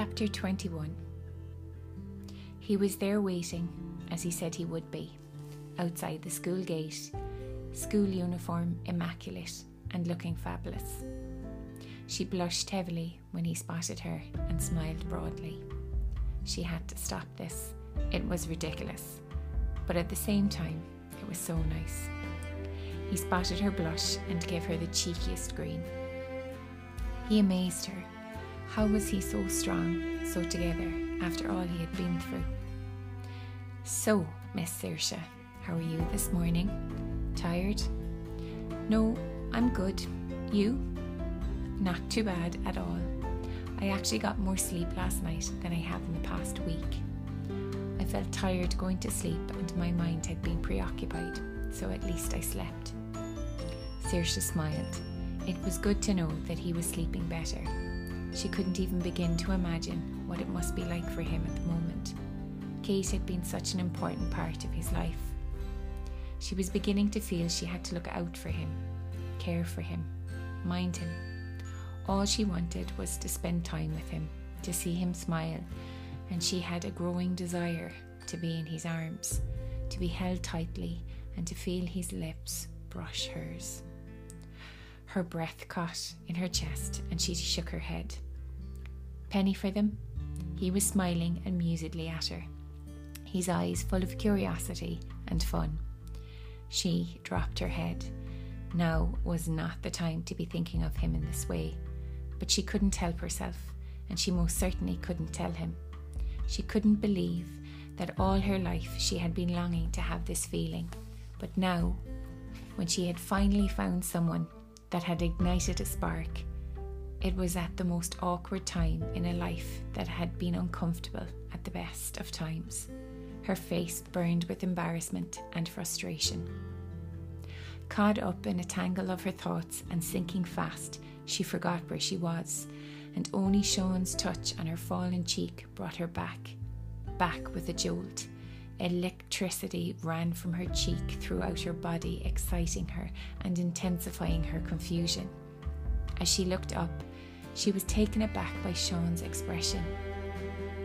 Chapter 21 He was there waiting, as he said he would be, outside the school gate, school uniform immaculate and looking fabulous. She blushed heavily when he spotted her and smiled broadly. She had to stop this. It was ridiculous. But at the same time, it was so nice. He spotted her blush and gave her the cheekiest grin. He amazed her. How was he so strong, so together, after all he had been through? So, Miss Saoirse, how are you this morning? Tired? No, I'm good. You? Not too bad at all. I actually got more sleep last night than I have in the past week. I felt tired going to sleep and my mind had been preoccupied, so at least I slept. Saoirse smiled. It was good to know that he was sleeping better. She couldn't even begin to imagine what it must be like for him at the moment. Kate had been such an important part of his life. She was beginning to feel she had to look out for him, care for him, mind him. All she wanted was to spend time with him, to see him smile, and she had a growing desire to be in his arms, to be held tightly, and to feel his lips brush hers. Her breath caught in her chest and she shook her head. Penny for them? He was smiling amusedly at her, his eyes full of curiosity and fun. She dropped her head. Now was not the time to be thinking of him in this way, but she couldn't help herself, and she most certainly couldn't tell him. She couldn't believe that all her life she had been longing to have this feeling, but now, when she had finally found someone that had ignited a spark. It was at the most awkward time in a life that had been uncomfortable at the best of times. Her face burned with embarrassment and frustration. Caught up in a tangle of her thoughts and sinking fast, she forgot where she was, and only Sean's touch on her fallen cheek brought her back, back with a jolt Electricity ran from her cheek throughout her body, exciting her and intensifying her confusion. As she looked up, she was taken aback by Sean's expression.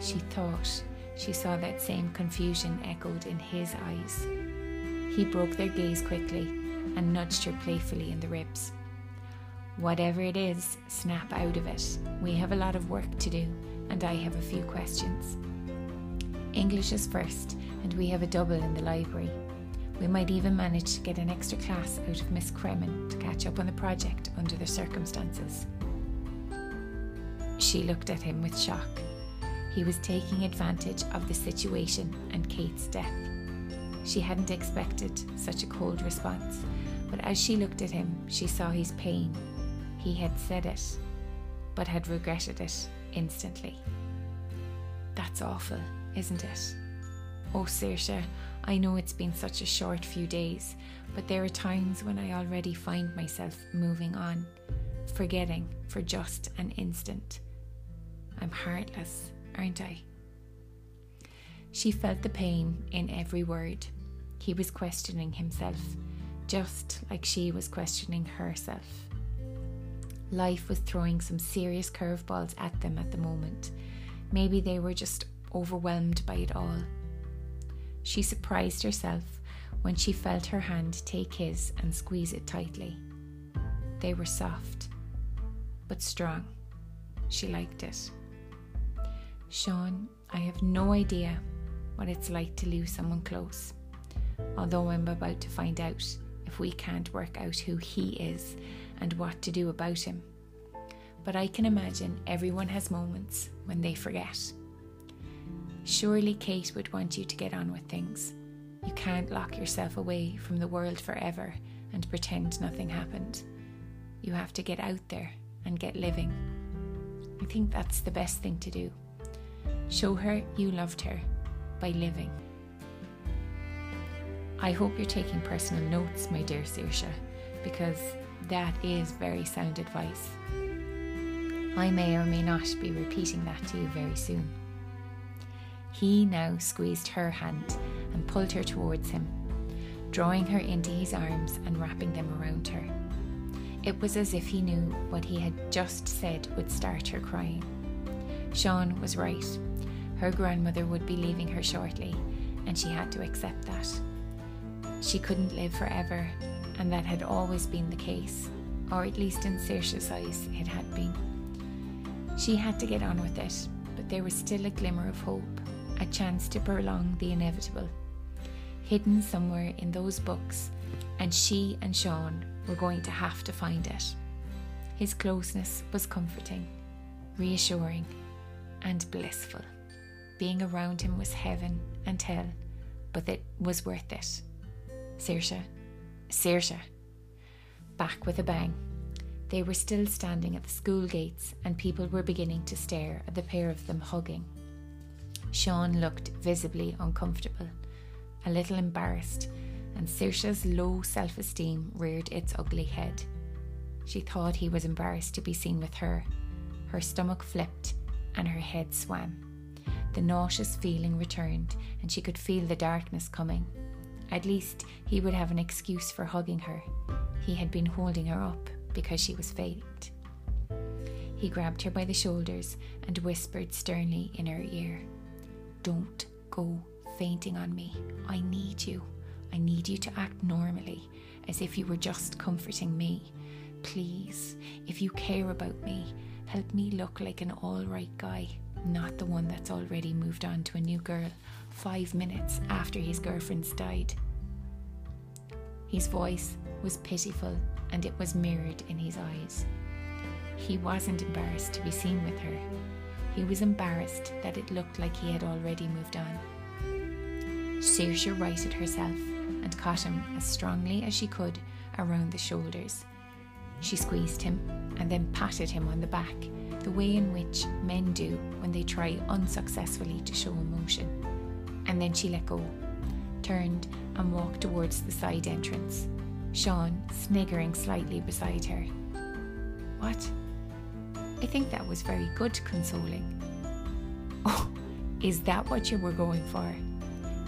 She thought she saw that same confusion echoed in his eyes. He broke their gaze quickly and nudged her playfully in the ribs. Whatever it is, snap out of it. We have a lot of work to do, and I have a few questions. English is first, and we have a double in the library. We might even manage to get an extra class out of Miss Cremin to catch up on the project under the circumstances. She looked at him with shock. He was taking advantage of the situation and Kate's death. She hadn't expected such a cold response, but as she looked at him, she saw his pain. He had said it, but had regretted it instantly. That's awful, isn't it? Oh, Saoirse, I know it's been such a short few days, but there are times when I already find myself moving on, forgetting for just an instant. I'm heartless, aren't I? She felt the pain in every word. He was questioning himself, just like she was questioning herself. Life was throwing some serious curveballs at them at the moment. Maybe they were just overwhelmed by it all. She surprised herself when she felt her hand take his and squeeze it tightly. They were soft, but strong. She liked it. Sean, I have no idea what it's like to lose someone close, although I'm about to find out if we can't work out who he is and what to do about him. But I can imagine everyone has moments when they forget Surely Kate would want you to get on with things. You can't lock yourself away from the world forever and pretend nothing happened. You have to get out there and get living. I think that's the best thing to do. Show her you loved her by living. I hope you're taking personal notes, my dear Saoirse, because that is very sound advice. I may or may not be repeating that to you very soon. He now squeezed her hand and pulled her towards him, drawing her into his arms and wrapping them around her. It was as if he knew what he had just said would start her crying. Sean was right. Her grandmother would be leaving her shortly, and she had to accept that. She couldn't live forever, and that had always been the case, or at least in Saoirse's eyes it had been. She had to get on with it, but there was still a glimmer of hope, a chance to prolong the inevitable. Hidden somewhere in those books, and she and Sean were going to have to find it. His closeness was comforting, reassuring, and blissful. Being around him was heaven and hell, but it was worth it. Saoirse, Saoirse. Back with a bang. They were still standing at the school gates, and people were beginning to stare at the pair of them hugging. Sean looked visibly uncomfortable, a little embarrassed, and Saoirse's low self esteem reared its ugly head. She thought he was embarrassed to be seen with her. Her stomach flipped and her head swam. The nauseous feeling returned, and she could feel the darkness coming. At least he would have an excuse for hugging her. He had been holding her up because she was faint. He grabbed her by the shoulders and whispered sternly in her ear Don't go fainting on me. I need you. I need you to act normally, as if you were just comforting me. Please, if you care about me, help me look like an alright guy, not the one that's already moved on to a new girl five minutes after his girlfriend's died. His voice was pitiful and it was mirrored in his eyes. He wasn't embarrassed to be seen with her. He was embarrassed that it looked like he had already moved on. Saoirse righted herself and caught him as strongly as she could around the shoulders. She squeezed him and then patted him on the back, the way in which men do when they try unsuccessfully to show emotion. And then she let go, turned, and walked towards the side entrance, Sean sniggering slightly beside her. What? I think that was very good, consoling. Oh, is that what you were going for?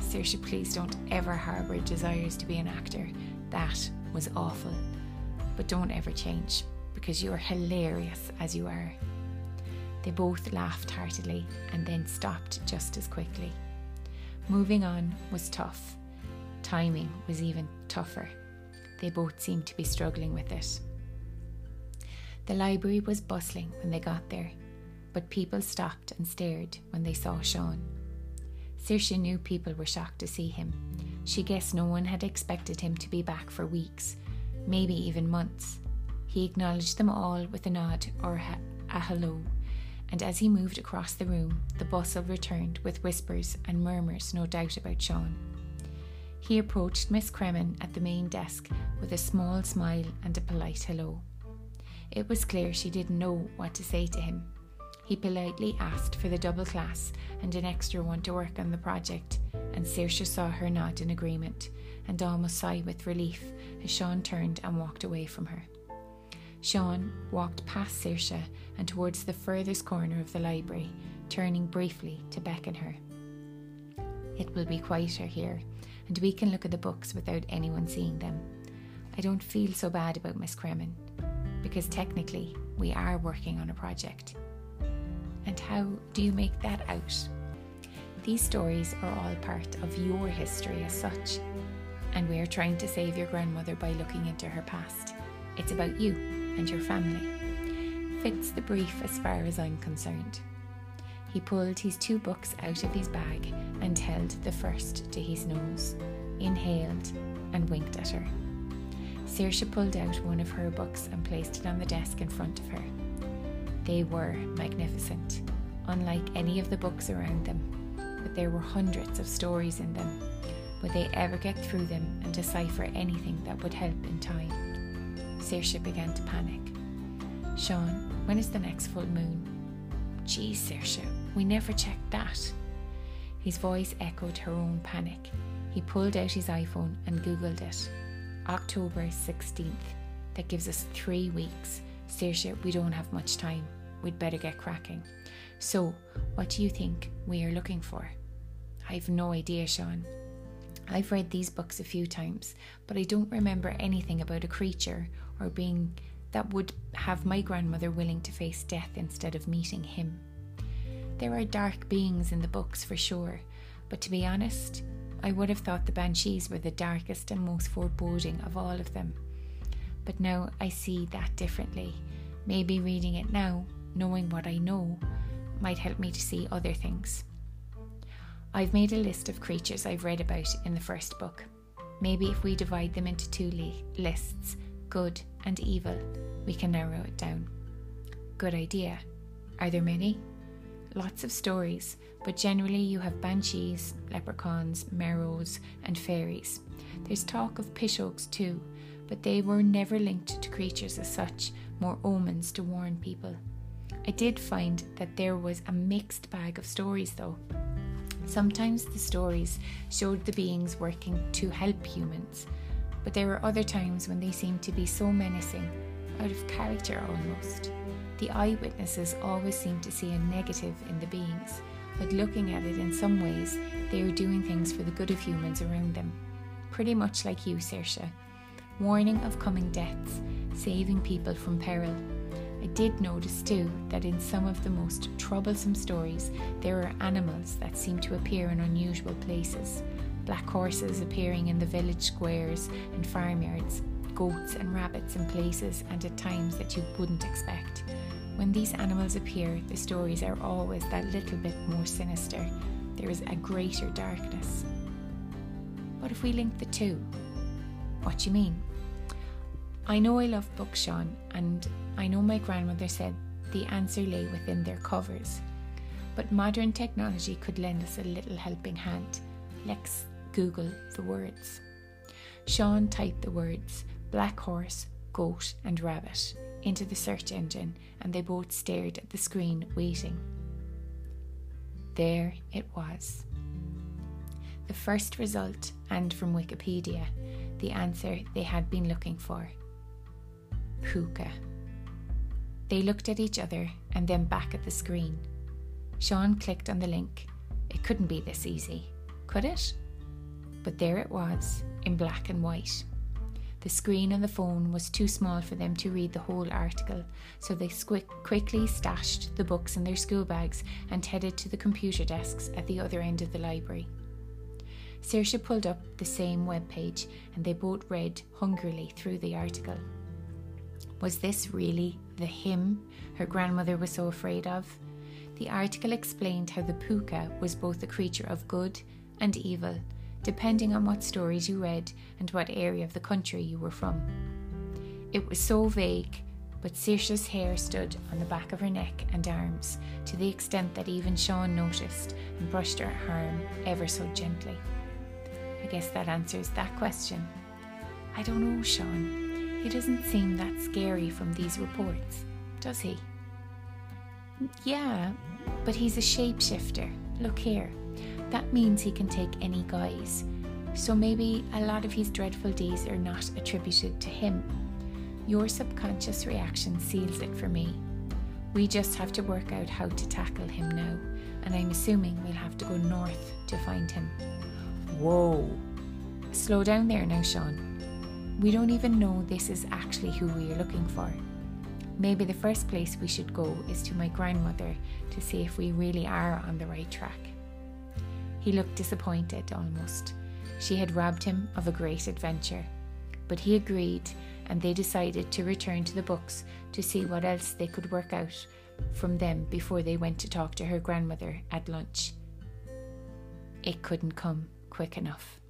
Saoirse, please don't ever harbour desires to be an actor. That was awful. But don't ever change, because you are hilarious as you are. They both laughed heartily and then stopped just as quickly. Moving on was tough. Timing was even tougher. They both seemed to be struggling with it. The library was bustling when they got there, but people stopped and stared when they saw Sean. Saoirse knew people were shocked to see him. She guessed no one had expected him to be back for weeks, maybe even months. He acknowledged them all with a nod or a hello, and as he moved across the room, the bustle returned with whispers and murmurs, no doubt about Sean. He approached Miss Cremin at the main desk with a small smile and a polite hello. It was clear she didn't know what to say to him, he politely asked for the double class and an extra one to work on the project, and Saoirse saw her nod in agreement and almost sigh with relief as Sean turned and walked away from her. Sean walked past Saoirse and towards the furthest corner of the library, turning briefly to beckon her. It will be quieter here, and we can look at the books without anyone seeing them. I don't feel so bad about Miss Cremin, because technically we are working on a project. And how do you make that out? These stories are all part of your history as such, and we are trying to save your grandmother by looking into her past. It's about you and your family. Fits the brief as far as I'm concerned. He pulled his two books out of his bag and held the first to his nose, inhaled, and winked at her. Saoirse pulled out one of her books and placed it on the desk in front of her. They were magnificent, unlike any of the books around them, but there were hundreds of stories in them. Would they ever get through them and decipher anything that would help in time? Saoirse began to panic. Sean, when is the next full moon? Gee, Saoirse, we never checked that. His voice echoed her own panic. He pulled out his iPhone and Googled it. October 16th. That gives us three weeks. Saoirse, we don't have much time we'd better get cracking. So, what do you think we are looking for? I've no idea, Sean. I've read these books a few times, but I don't remember anything about a creature or being that would have my grandmother willing to face death instead of meeting him. There are dark beings in the books for sure, but to be honest, I would have thought the banshees were the darkest and most foreboding of all of them. But now I see that differently. Maybe reading it now, knowing what I know, might help me to see other things. I've made a list of creatures I've read about in the first book. Maybe if we divide them into two li- lists, good and evil, we can narrow it down. Good idea. Are there many? Lots of stories, but generally you have banshees, leprechauns, merrows, and fairies. There's talk of pishoggs too, but they were never linked to creatures as such, more omens to warn people. I did find that there was a mixed bag of stories though. Sometimes the stories showed the beings working to help humans, but there were other times when they seemed to be so menacing, out of character almost. The eyewitnesses always seem to see a negative in the beings, but looking at it in some ways, they are doing things for the good of humans around them. Pretty much like you, Saoirse. Warning of coming deaths, saving people from peril. I did notice too that in some of the most troublesome stories, there are animals that seem to appear in unusual places. Black horses appearing in the village squares and farmyards, goats and rabbits in places and at times that you wouldn't expect. When these animals appear, the stories are always that little bit more sinister. There is a greater darkness. What if we link the two? What do you mean? I know I love books, Sean, and I know my grandmother said the answer lay within their covers. But modern technology could lend us a little helping hand. Let's Google the words. Sean typed the words black horse, goat, and rabbit into the search engine, and they both stared at the screen, waiting. There it was. The first result, and from Wikipedia, the answer they had been looking for. Púca. They looked at each other and then back at the screen. Sean clicked on the link. It couldn't be this easy, could it? But there it was, in black and white. The screen on the phone was too small for them to read the whole article, so they quickly stashed the books in their school bags and headed to the computer desks at the other end of the library. Saoirse pulled up the same web page and they both read hungrily through the article. Was this really the him her grandmother was so afraid of? The article explained how the púca was both a creature of good and evil, depending on what stories you read and what area of the country you were from. It was so vague, but Saoirse's hair stood on the back of her neck and arms to the extent that even Sean noticed and brushed her arm ever so gently. I guess that answers that question. I don't know, Sean. He doesn't seem that scary from these reports, does he? Yeah, but he's a shapeshifter. Look here. That means he can take any guise. So maybe a lot of his dreadful deeds are not attributed to him. Your subconscious reaction seals it for me. We just have to work out how to tackle him now, and I'm assuming we'll have to go north to find him. Whoa! Slow down there now, Sean. We don't even know this is actually who we are looking for. Maybe the first place we should go is to my grandmother to see if we really are on the right track. He looked disappointed almost. She had robbed him of a great adventure. But he agreed, and they decided to return to the books to see what else they could work out from them before they went to talk to her grandmother at lunch. It couldn't come quick enough.